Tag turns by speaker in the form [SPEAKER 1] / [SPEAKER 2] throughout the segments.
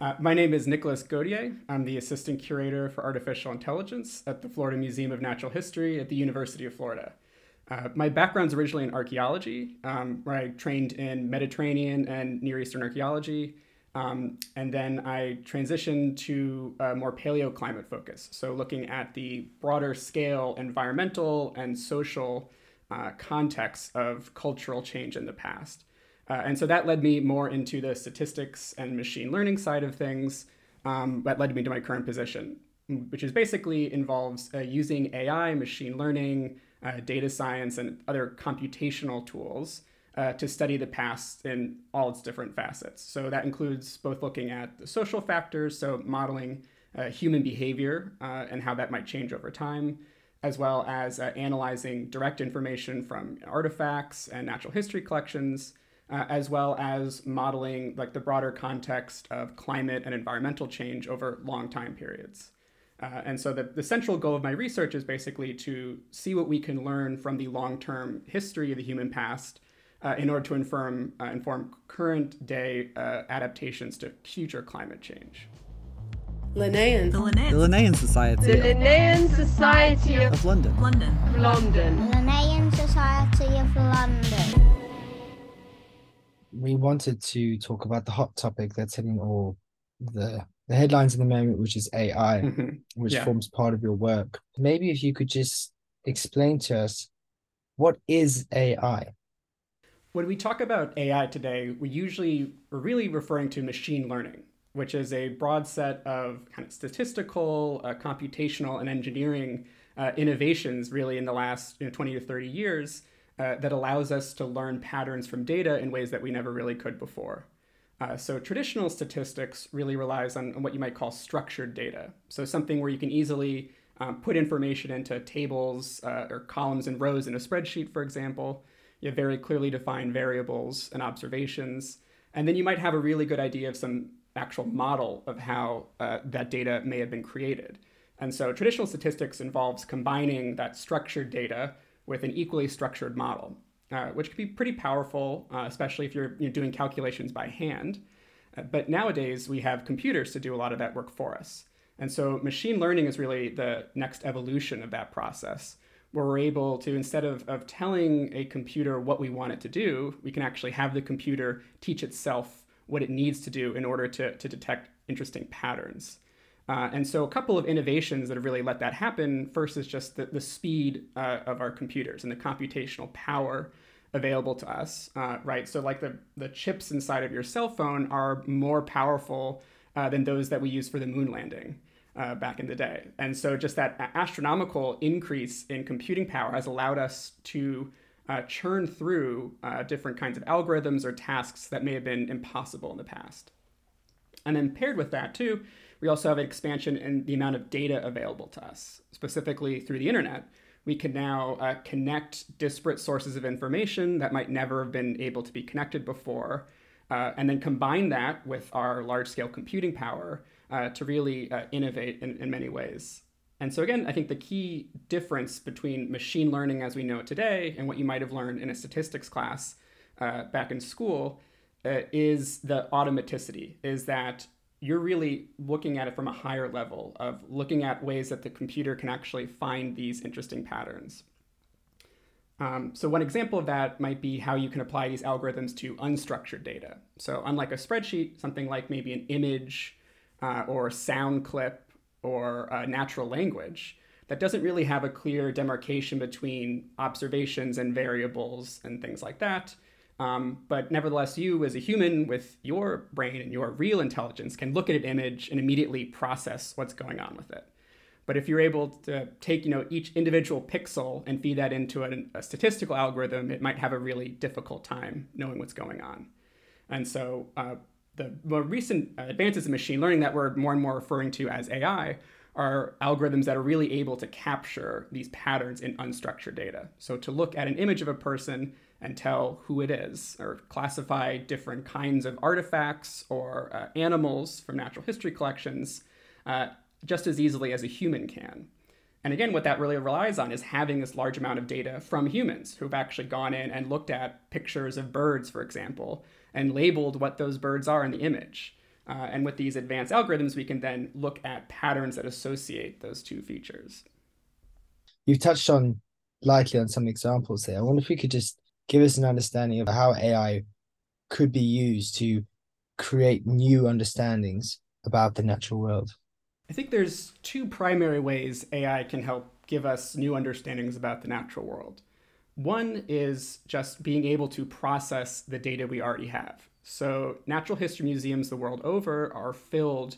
[SPEAKER 1] Uh, my name is Nicolas Gauthier. I'm the Assistant Curator for Artificial Intelligence at the Florida Museum of Natural History at the University of Florida. Uh, my background's originally in archaeology, um, where I trained in Mediterranean and Near Eastern archaeology. Um, and then I transitioned to a more paleoclimate focus, so looking at the broader scale environmental and social uh, context of cultural change in the past. Uh, and so that led me more into the statistics and machine learning side of things. Um, that led me to my current position, which is basically involves uh, using AI, machine learning, uh, data science, and other computational tools uh, to study the past in all its different facets. So that includes both looking at the social factors, so modeling uh, human behavior uh, and how that might change over time, as well as analyzing direct information from artifacts and natural history collections uh, as well as modeling like the broader context of climate and environmental change over long time periods. Uh, and so the, the central goal of my research is basically to see what we can learn from the long-term history of the human past uh, in order to inform, uh, inform current day uh, adaptations to future climate change.
[SPEAKER 2] Linnean.
[SPEAKER 3] The Linnean.
[SPEAKER 4] The Linnean Society.
[SPEAKER 2] The Linnean Society of,
[SPEAKER 4] of London.
[SPEAKER 3] London.
[SPEAKER 2] London.
[SPEAKER 5] Linnean Society of London
[SPEAKER 6] we wanted to talk about the hot topic that's hitting all the the headlines in the moment, which is AI,
[SPEAKER 1] Mm-hmm.
[SPEAKER 6] which
[SPEAKER 1] Yeah.
[SPEAKER 6] forms part of your work. Maybe if you could just explain to us what is AI?
[SPEAKER 1] When we talk about AI today, we usually are really referring to machine learning, which is a broad set of kind of statistical, uh, computational, and engineering uh, innovations really in the last you know, 20 to 30 years uh, that allows us to learn patterns from data in ways that we never really could before. Uh, so traditional statistics really relies on, on what you might call structured data. So something where you can easily um, put information into tables uh, or columns and rows in a spreadsheet, for example. You have very clearly defined variables and observations. And then you might have a really good idea of some actual model of how uh, that data may have been created. And so traditional statistics involves combining that structured data with an equally structured model uh, which can be pretty powerful, uh, especially if you're you know, doing calculations by hand. Uh, but nowadays, we have computers to do a lot of that work for us. And so, machine learning is really the next evolution of that process, where we're able to, instead of, of telling a computer what we want it to do, we can actually have the computer teach itself what it needs to do in order to, to detect interesting patterns. Uh, and so, a couple of innovations that have really let that happen first is just the, the speed uh, of our computers and the computational power available to us, uh, right? So, like the, the chips inside of your cell phone are more powerful uh, than those that we used for the moon landing. Uh, back in the day. And so, just that astronomical increase in computing power has allowed us to uh, churn through different kinds of algorithms or tasks that may have been impossible in the past. And then, paired with that, too, we also have an expansion in the amount of data available to us, specifically through the internet. We can now uh, connect disparate sources of information that might never have been able to be connected before, uh, and then combine that with our large scale computing power uh, to really uh, innovate in, in many ways. And so, again, I think the key difference between machine learning as we know it today and what you might have learned in a statistics class uh, back in school uh, is the automaticity, is that you're really looking at it from a higher level of looking at ways that the computer can actually find these interesting patterns. Um, so one example of that might be how you can apply these algorithms to unstructured data. So unlike a spreadsheet, something like maybe an image uh, or sound clip or natural language that doesn't really have a clear demarcation between observations and variables and things like that. Um, but nevertheless, you as a human with your brain and your real intelligence can look at an image and immediately process what's going on with it. But if you're able to take, you know, each individual pixel and feed that into a, a statistical algorithm, it might have a really difficult time knowing what's going on. And so uh, the more recent advances in machine learning that we're more and more referring to as AI are algorithms that are really able to capture these patterns in unstructured data. So to look at an image of a person and tell who it is, or classify different kinds of artifacts or uh, animals from natural history collections uh, just as easily as a human can. And again, what that really relies on is having this large amount of data from humans who've actually gone in and looked at pictures of birds, for example, and labeled what those birds are in the image. Uh, and with these advanced algorithms, we can then look at patterns that associate those two features.
[SPEAKER 6] You've touched on lightly on some examples there. I wonder if we could just give us an understanding of how AI could be used to create new understandings about the natural world.
[SPEAKER 1] I think there's two primary ways AI can help give us new understandings about the natural world. One is just being able to process the data we already have. So, natural history museums the world over are filled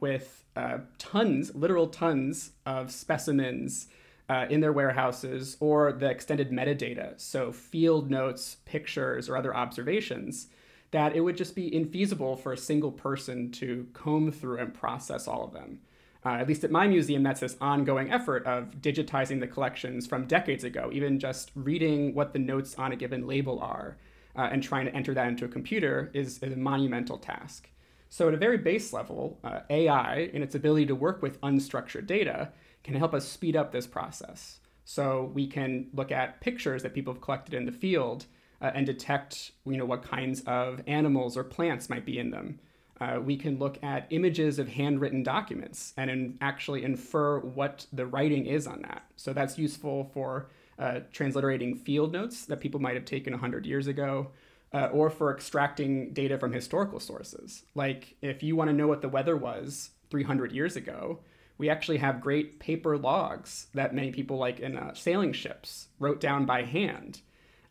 [SPEAKER 1] with uh, tons, literal tons of specimens uh, in their warehouses or the extended metadata, so field notes, pictures, or other observations, that it would just be infeasible for a single person to comb through and process all of them. Uh, at least at my museum, that's this ongoing effort of digitizing the collections from decades ago, even just reading what the notes on a given label are uh, and trying to enter that into a computer is, is, a monumental task. So, at a very base level, uh, AI, in its ability to work with unstructured data, can help us speed up this process. So, we can look at pictures that people have collected in the field uh, and detect you know, what kinds of animals or plants might be in them. Uh, we can look at images of handwritten documents and in, actually infer what the writing is on that. So that's useful for uh, transliterating field notes that people might have taken 100 years ago, uh, or for extracting data from historical sources. Like if you want to know what the weather was 300 years ago, we actually have great paper logs that many people, like in uh, sailing ships, wrote down by hand.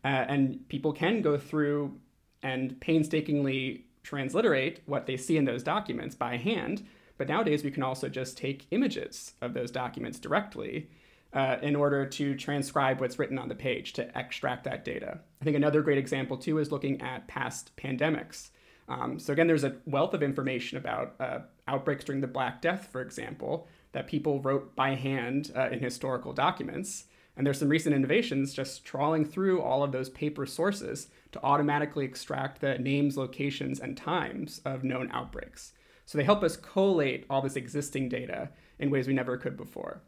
[SPEAKER 1] Uh, and people can go through and painstakingly transliterate what they see in those documents by hand. But nowadays, we can also just take images of those documents directly uh, in order to transcribe what's written on the page to extract that data. I think another great example, too, is looking at past pandemics. Um, so, again, there's a wealth of information about uh, outbreaks during the Black Death, for example, that people wrote by hand uh, in historical documents. And there's some recent innovations just trawling through all of those paper sources to automatically extract the names, locations, and times of known outbreaks. So they help us collate all this existing data in ways we never could before.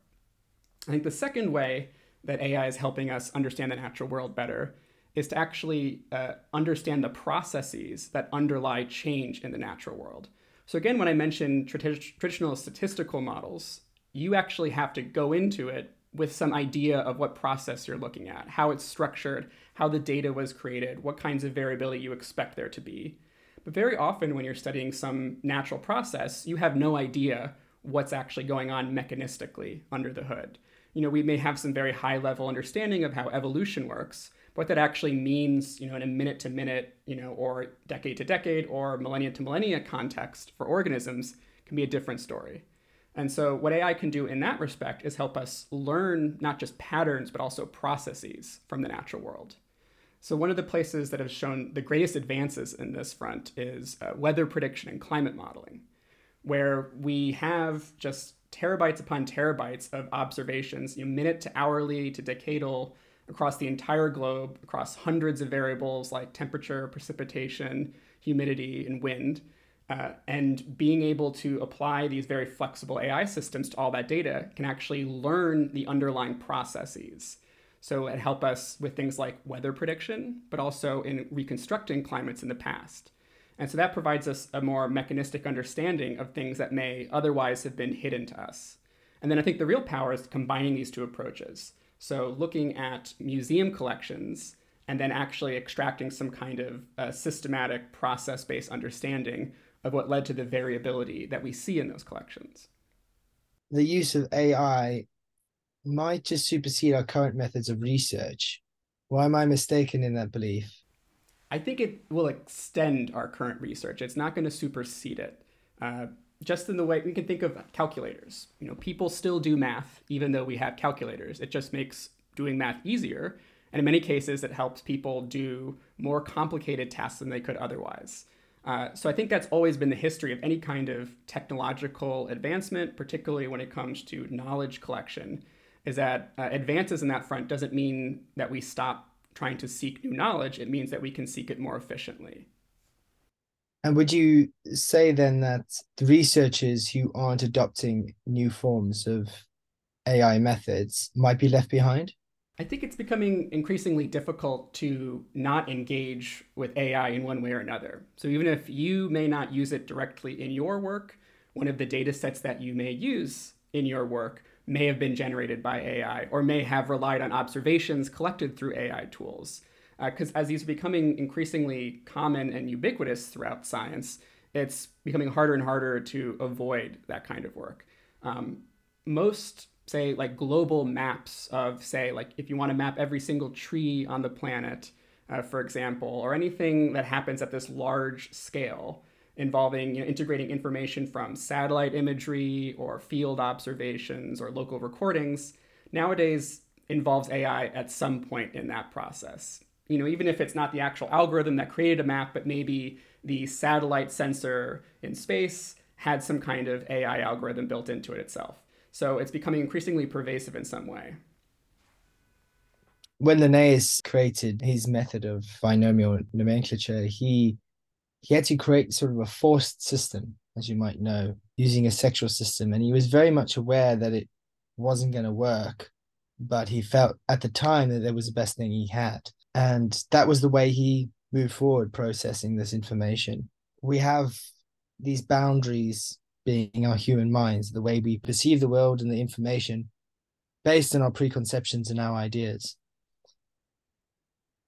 [SPEAKER 1] I think the second way that AI is helping us understand the natural world better is to actually uh, understand the processes that underlie change in the natural world. So, again, when I mention traditional statistical models, you actually have to go into it with some idea of what process you're looking at, how it's structured, how the data was created, what kinds of variability you expect there to be. But very often, when you're studying some natural process, you have no idea what's actually going on mechanistically under the hood. You know, we may have some very high level understanding of how evolution works, what that actually means, you know, in a minute to minute, you know, or decade to decade or millennia to millennia context for organisms can be a different story. And so, what AI can do in that respect is help us learn not just patterns, but also processes from the natural world. So, one of the places that have shown the greatest advances in this front is uh, weather prediction and climate modeling, where we have just terabytes upon terabytes of observations, you know, minute to hourly to decadal, across the entire globe, across hundreds of variables like temperature, precipitation, humidity, and wind uh, and being able to apply these very flexible AI systems to all that data can actually learn the underlying processes. So it help us with things like weather prediction, but also in reconstructing climates in the past. And so that provides us a more mechanistic understanding of things that may otherwise have been hidden to us. And then I think the real power is combining these two approaches. So looking at museum collections and then actually extracting some kind of uh, systematic process based understanding of what led to the variability that we see in those collections.
[SPEAKER 6] The use of AI might just supersede our current methods of research. Why am I mistaken in that belief?
[SPEAKER 1] I think it will extend our current research. It's not going to supersede it. Uh, just in the way we can think of calculators. You know, people still do math even though we have calculators. It just makes doing math easier. And in many cases, it helps people do more complicated tasks than they could otherwise. Uh, so I think that's always been the history of any kind of technological advancement, particularly when it comes to knowledge collection, is that uh, advances in that front doesn't mean that we stop trying to seek new knowledge. It means that we can seek it more efficiently.
[SPEAKER 6] And would you say then that the researchers who aren't adopting new forms of AI methods might be left behind?
[SPEAKER 1] I think it's becoming increasingly difficult to not engage with AI in one way or another. So even if you may not use it directly in your work, one of the data sets that you may use in your work may have been generated by AI or may have relied on observations collected through AI tools. Because uh, as these are becoming increasingly common and ubiquitous throughout science, it's becoming harder and harder to avoid that kind of work. Um, most, say, like global maps of, say, like if you want to map every single tree on the planet, uh, for example, or anything that happens at this large scale, involving you know, integrating information from satellite imagery or field observations or local recordings nowadays involves AI at some point in that process. You know, even if it's not the actual algorithm that created a map, but maybe the satellite sensor in space had some kind of AI algorithm built into it itself. So it's becoming increasingly pervasive in some way.
[SPEAKER 6] When Linnaeus created his method of binomial nomenclature, he he had to create sort of a forced system, as you might know, using a sexual system. And he was very much aware that it wasn't going to work, but he felt at the time that it was the best thing he had. And that was the way he moved forward processing this information. We have these boundaries being our human minds, the way we perceive the world and the information based on our preconceptions and our ideas.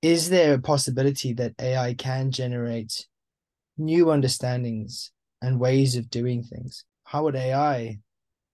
[SPEAKER 6] Is there a possibility that AI can generate new understandings and ways of doing things. How would AI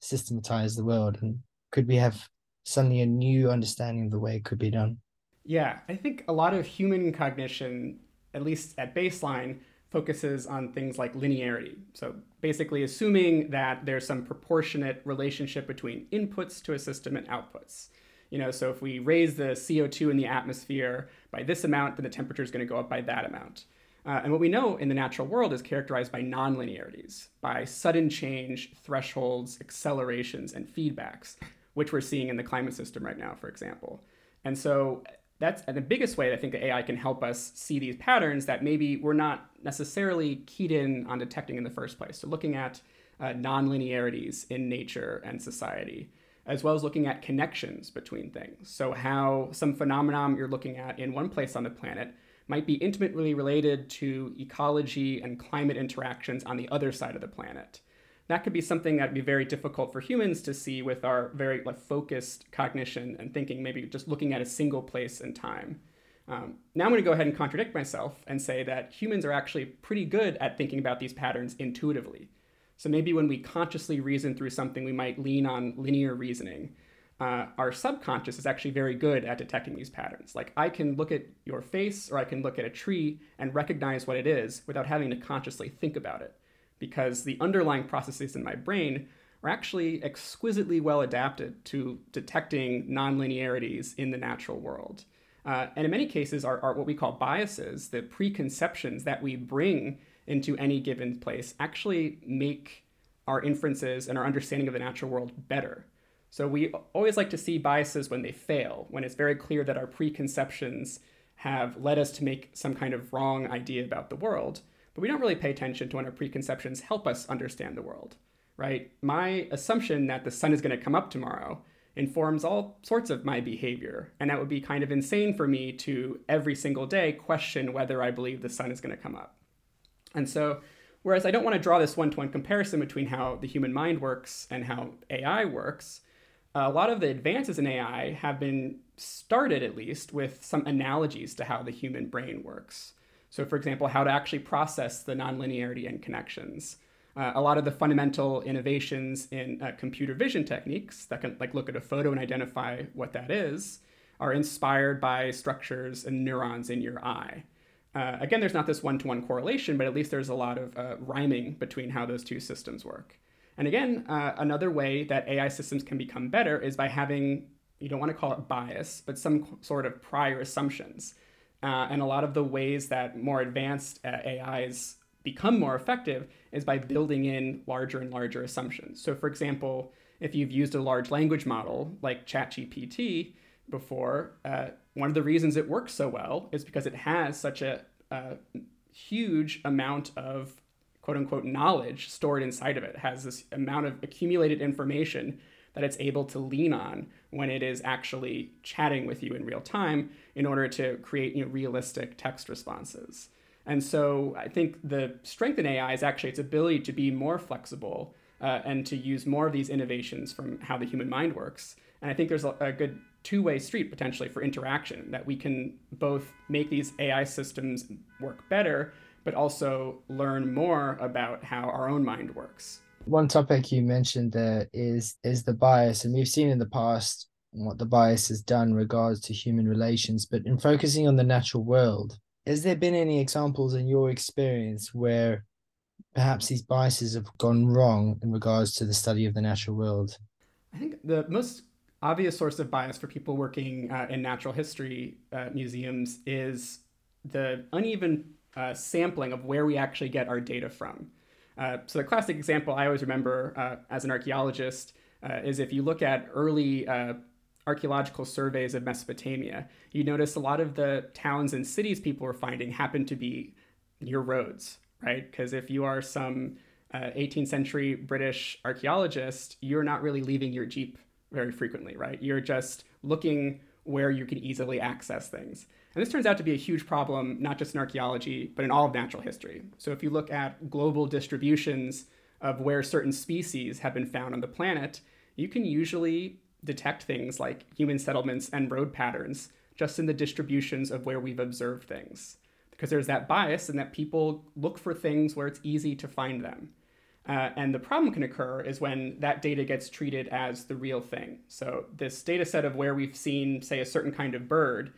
[SPEAKER 6] systematize the world? And could we have suddenly a new understanding of the way it could be done?
[SPEAKER 1] Yeah, I think a lot of human cognition, at least at baseline, focuses on things like linearity. So basically, assuming that there's some proportionate relationship between inputs to a system and outputs. You know, so if we raise the CO2 in the atmosphere by this amount, then the temperature is going to go up by that amount. Uh, and what we know in the natural world is characterized by nonlinearities, by sudden change, thresholds, accelerations, and feedbacks, which we're seeing in the climate system right now, for example. And so that's the biggest way that I think AI can help us see these patterns that maybe we're not necessarily keyed in on detecting in the first place. So looking at uh, nonlinearities in nature and society, as well as looking at connections between things. So how some phenomenon you're looking at in one place on the planet might be intimately related to ecology and climate interactions on the other side of the planet. That could be something that'd be very difficult for humans to see with our very like, focused cognition and thinking, maybe just looking at a single place in time. Um, now I'm going to go ahead and contradict myself and say that humans are actually pretty good at thinking about these patterns intuitively. So maybe when we consciously reason through something, we might lean on linear reasoning uh, our subconscious is actually very good at detecting these patterns. Like I can look at your face or I can look at a tree and recognize what it is without having to consciously think about it, because the underlying processes in my brain are actually exquisitely well adapted to detecting nonlinearities in the natural world. Uh, and in many cases, are, are what we call biases, the preconceptions that we bring into any given place, actually make our inferences and our understanding of the natural world better. So we always like to see biases when they fail, when it's very clear that our preconceptions have led us to make some kind of wrong idea about the world. But we don't really pay attention to when our preconceptions help us understand the world, right? My assumption that the sun is going to come up tomorrow informs all sorts of my behavior. And that would be kind of insane for me to every single day question whether I believe the sun is going to come up. And so, whereas I don't want to draw this one to one comparison between how the human mind works and how AI works, a lot of the advances in AI have been started, at least, with some analogies to how the human brain works. So, for example, how to actually process the nonlinearity and connections. Uh, a lot of the fundamental innovations in uh, computer vision techniques that can like look at a photo and identify what that is are inspired by structures and neurons in your eye. Uh, again, there's not this one-to-one correlation, but at least there's a lot of uh, rhyming between how those two systems work. And again, uh, another way that AI systems can become better is by having, you don't want to call it bias, but some sort of prior assumptions. Uh, and a lot of the ways that more advanced uh, AIs become more effective is by building in larger and larger assumptions. So, for example, if you've used a large language model like ChatGPT before, uh, one of the reasons it works so well is because it has such a, a huge amount of quote unquote knowledge stored inside of it. it has this amount of accumulated information that it's able to lean on when it is actually chatting with you in real time in order to create you know, realistic text responses. And so I think the strength in AI is actually its ability to be more flexible uh, and to use more of these innovations from how the human mind works. And I think there's a, a good two way street potentially for interaction that we can both make these AI systems work better, but also learn more about how our own mind works.
[SPEAKER 6] One topic you mentioned there is is the bias, and we've seen in the past what the bias has done in regards to human relations. But in focusing on the natural world, has there been any examples in your experience where perhaps these biases have gone wrong in regards to the study of the natural world?
[SPEAKER 1] I think the most obvious source of bias for people working uh, in natural history uh, museums is the uneven uh, sampling of where we actually get our data from. Uh, so the classic example I always remember uh, as an archaeologist uh, is if you look at early archaeological surveys of Mesopotamia, you notice a lot of the towns and cities people were finding happen to be near roads, right? Because if you are some 18th century British archaeologist, you're not really leaving your Jeep very frequently, right? You're just looking where you can easily access things. And this turns out to be a huge problem, not just in archaeology, but in all of natural history. So if you look at global distributions of where certain species have been found on the planet, you can usually detect things like human settlements and road patterns just in the distributions of where we've observed things. Because there's that bias in that people look for things where it's easy to find them. Uh, and the problem can occur is when that data gets treated as the real thing. So, this data set of where we've seen, say, a certain kind of bird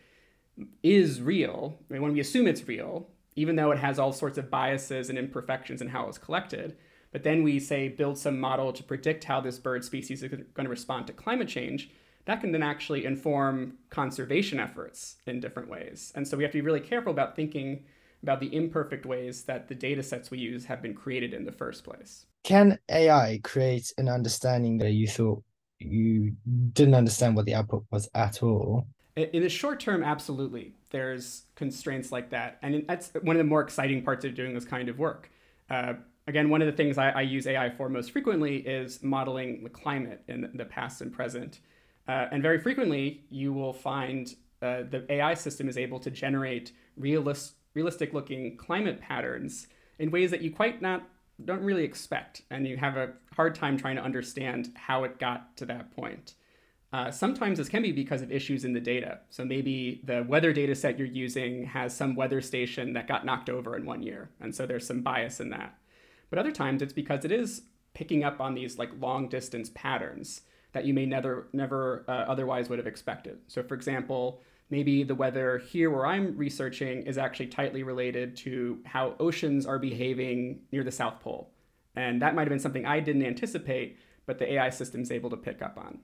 [SPEAKER 1] is real. I mean, when we assume it's real, even though it has all sorts of biases and imperfections in how it was collected, but then we say build some model to predict how this bird species is going to respond to climate change, that can then actually inform conservation efforts in different ways. And so we have to be really careful about thinking about the imperfect ways that the data sets we use have been created in the first place.
[SPEAKER 6] Can AI create an understanding that you thought you didn't understand what the output was at all?
[SPEAKER 1] In the short term, absolutely. There's constraints like that. And that's one of the more exciting parts of doing this kind of work. Uh, again, one of the things I, I, use AI for most frequently is modeling the climate in the past and present. Uh, and very frequently, you will find uh, the AI system is able to generate realist, realistic looking climate patterns in ways that you quite not don't really expect and you have a hard time trying to understand how it got to that point. Uh, sometimes this can be because of issues in the data. So maybe the weather data set you're using has some weather station that got knocked over in one year and so there's some bias in that. But other times it's because it is picking up on these like long distance patterns that you may never never uh, otherwise would have expected. So for example maybe the weather here where I'm researching is actually tightly related to how oceans are behaving near the South Pole. And that might have been something I didn't anticipate, but the AI system is able to pick up on.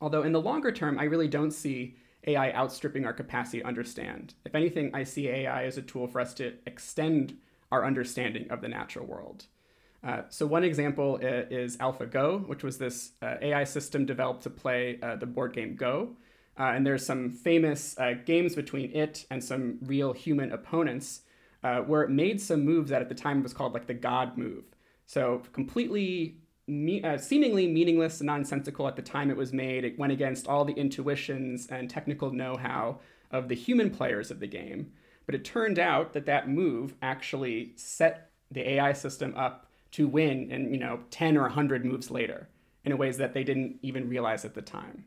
[SPEAKER 1] Although in the longer term, I really don't see AI outstripping our capacity to understand. If anything, I see AI as a tool for us to extend our understanding of the natural world. Uh, so one example is AlphaGo, which was this uh, AI system developed to play uh, the board game Go. Uh, and there's some famous uh, games between it and some real human opponents uh, where it made some moves that at the time was called like the God move. So completely, me- uh, seemingly meaningless and nonsensical at the time it was made. It went against all the intuitions and technical know-how of the human players of the game. But it turned out that that move actually set the AI system up to win in you know 10 or 100 moves later in ways that they didn't even realize at the time.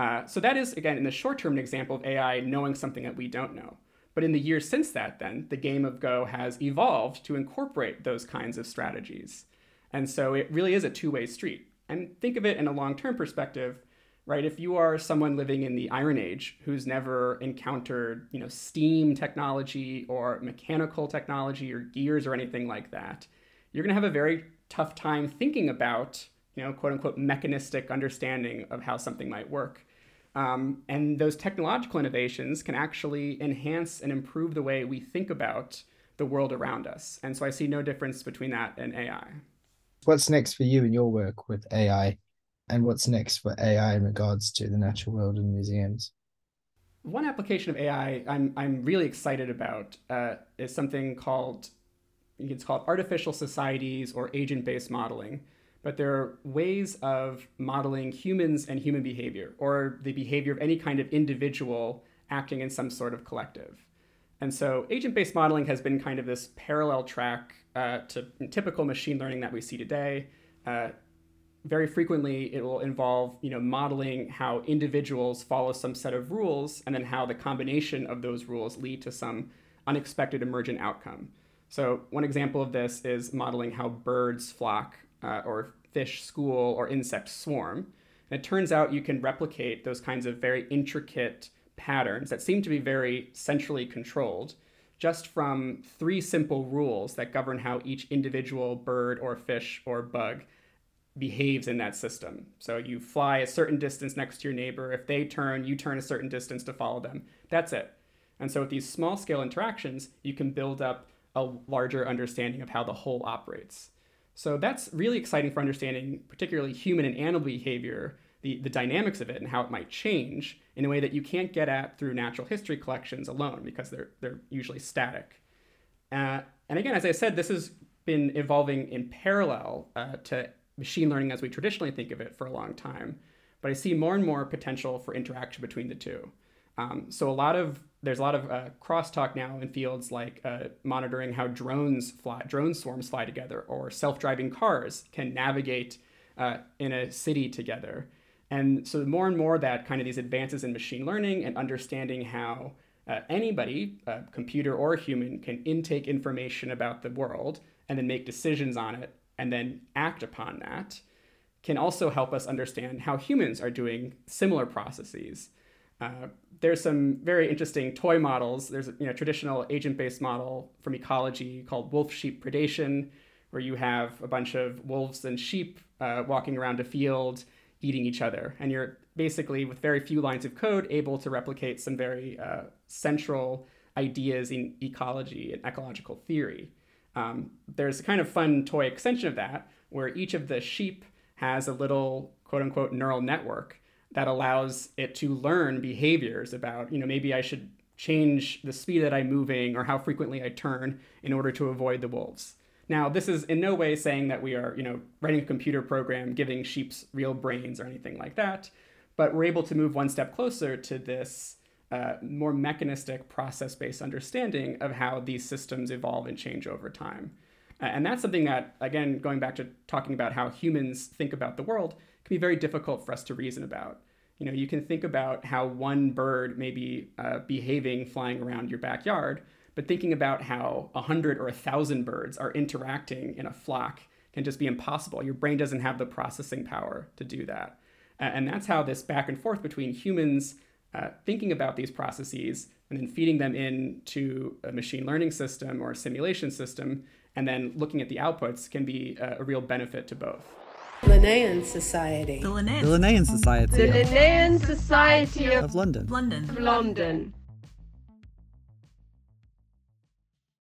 [SPEAKER 1] Uh, so that is, again, in the short term, an example of AI knowing something that we don't know. But in the years since that, then, the game of Go has evolved to incorporate those kinds of strategies. And so it really is a two way street. And think of it in a long term perspective, right? If you are someone living in the Iron Age who's never encountered, you know, steam technology or mechanical technology or gears or anything like that, you're going to have a very tough time thinking about, you know, quote unquote, mechanistic understanding of how something might work. Um, and those technological innovations can actually enhance and improve the way we think about the world around us. And so I see no difference between that and AI.
[SPEAKER 6] What's next for you in your work with AI? And what's next for AI in regards to the natural world and museums?
[SPEAKER 1] One application of AI I'm, I'm really excited about uh, is something called it's called artificial societies or agent-based modeling. But there are ways of modeling humans and human behavior, or the behavior of any kind of individual acting in some sort of collective. And so agent based modeling has been kind of this parallel track uh, to typical machine learning that we see today. Uh, very frequently, it will involve you know, modeling how individuals follow some set of rules and then how the combination of those rules lead to some unexpected emergent outcome. So, one example of this is modeling how birds flock uh, or fish school or insect swarm. And it turns out you can replicate those kinds of very intricate patterns that seem to be very centrally controlled just from three simple rules that govern how each individual bird or fish or bug behaves in that system. So you fly a certain distance next to your neighbor. If they turn, you turn a certain distance to follow them. That's it. And so with these small scale interactions, you can build up a larger understanding of how the whole operates. So that's really exciting for understanding particularly human and animal behavior the, the dynamics of it and how it might change in a way that you can't get at through natural history collections alone because they're, they're usually static. Uh, and again, as I said, this has been evolving in parallel uh, to machine learning as we traditionally think of it for a long time. But I see more and more potential for interaction between the two. Um, so a lot of there's a lot of uh, crosstalk now in fields like uh, monitoring how drones fly, drone swarms fly together, or self-driving cars can navigate uh, in a city together. And so more and more that kind of these advances in machine learning and understanding how uh, anybody, a computer or human, can intake information about the world and then make decisions on it and then act upon that can also help us understand how humans are doing similar processes. Uh, there's some very interesting toy models. There's a you know, traditional agent-based model from ecology called wolf-sheep predation, where you have a bunch of wolves and sheep uh, walking around a field eating each other. And you're basically, with very few lines of code, able to replicate some very uh, central ideas in ecology and ecological theory. Um, there's a kind of fun toy extension of that where each of the sheep has a little quote unquote neural network that allows it to learn behaviors about, you know, maybe I should change the speed that I'm moving or how frequently I turn in order to avoid the wolves. Now, this is in no way saying that we are, you know, writing a computer program giving sheeps real brains or anything like that, but we're able to move one step closer to this uh, more mechanistic process-based understanding of how these systems evolve and change over time. And that's something that, again, going back to talking about how humans think about the world, can be very difficult for us to reason about. You know, you can think about how one bird may be uh, behaving flying around your backyard, but thinking about how a hundred or a thousand birds are interacting in a flock can just be impossible. Your brain doesn't have the processing power to do that. and that's how this back and forth between humans uh, thinking about these processes and then feeding them into a machine learning system or a simulation system and then looking at the outputs can be a, a real benefit to both.
[SPEAKER 2] Linnean Society.
[SPEAKER 3] The Linnean.
[SPEAKER 4] The Linnean Society
[SPEAKER 2] The Linnean Society of
[SPEAKER 4] of London.
[SPEAKER 3] London.
[SPEAKER 2] London.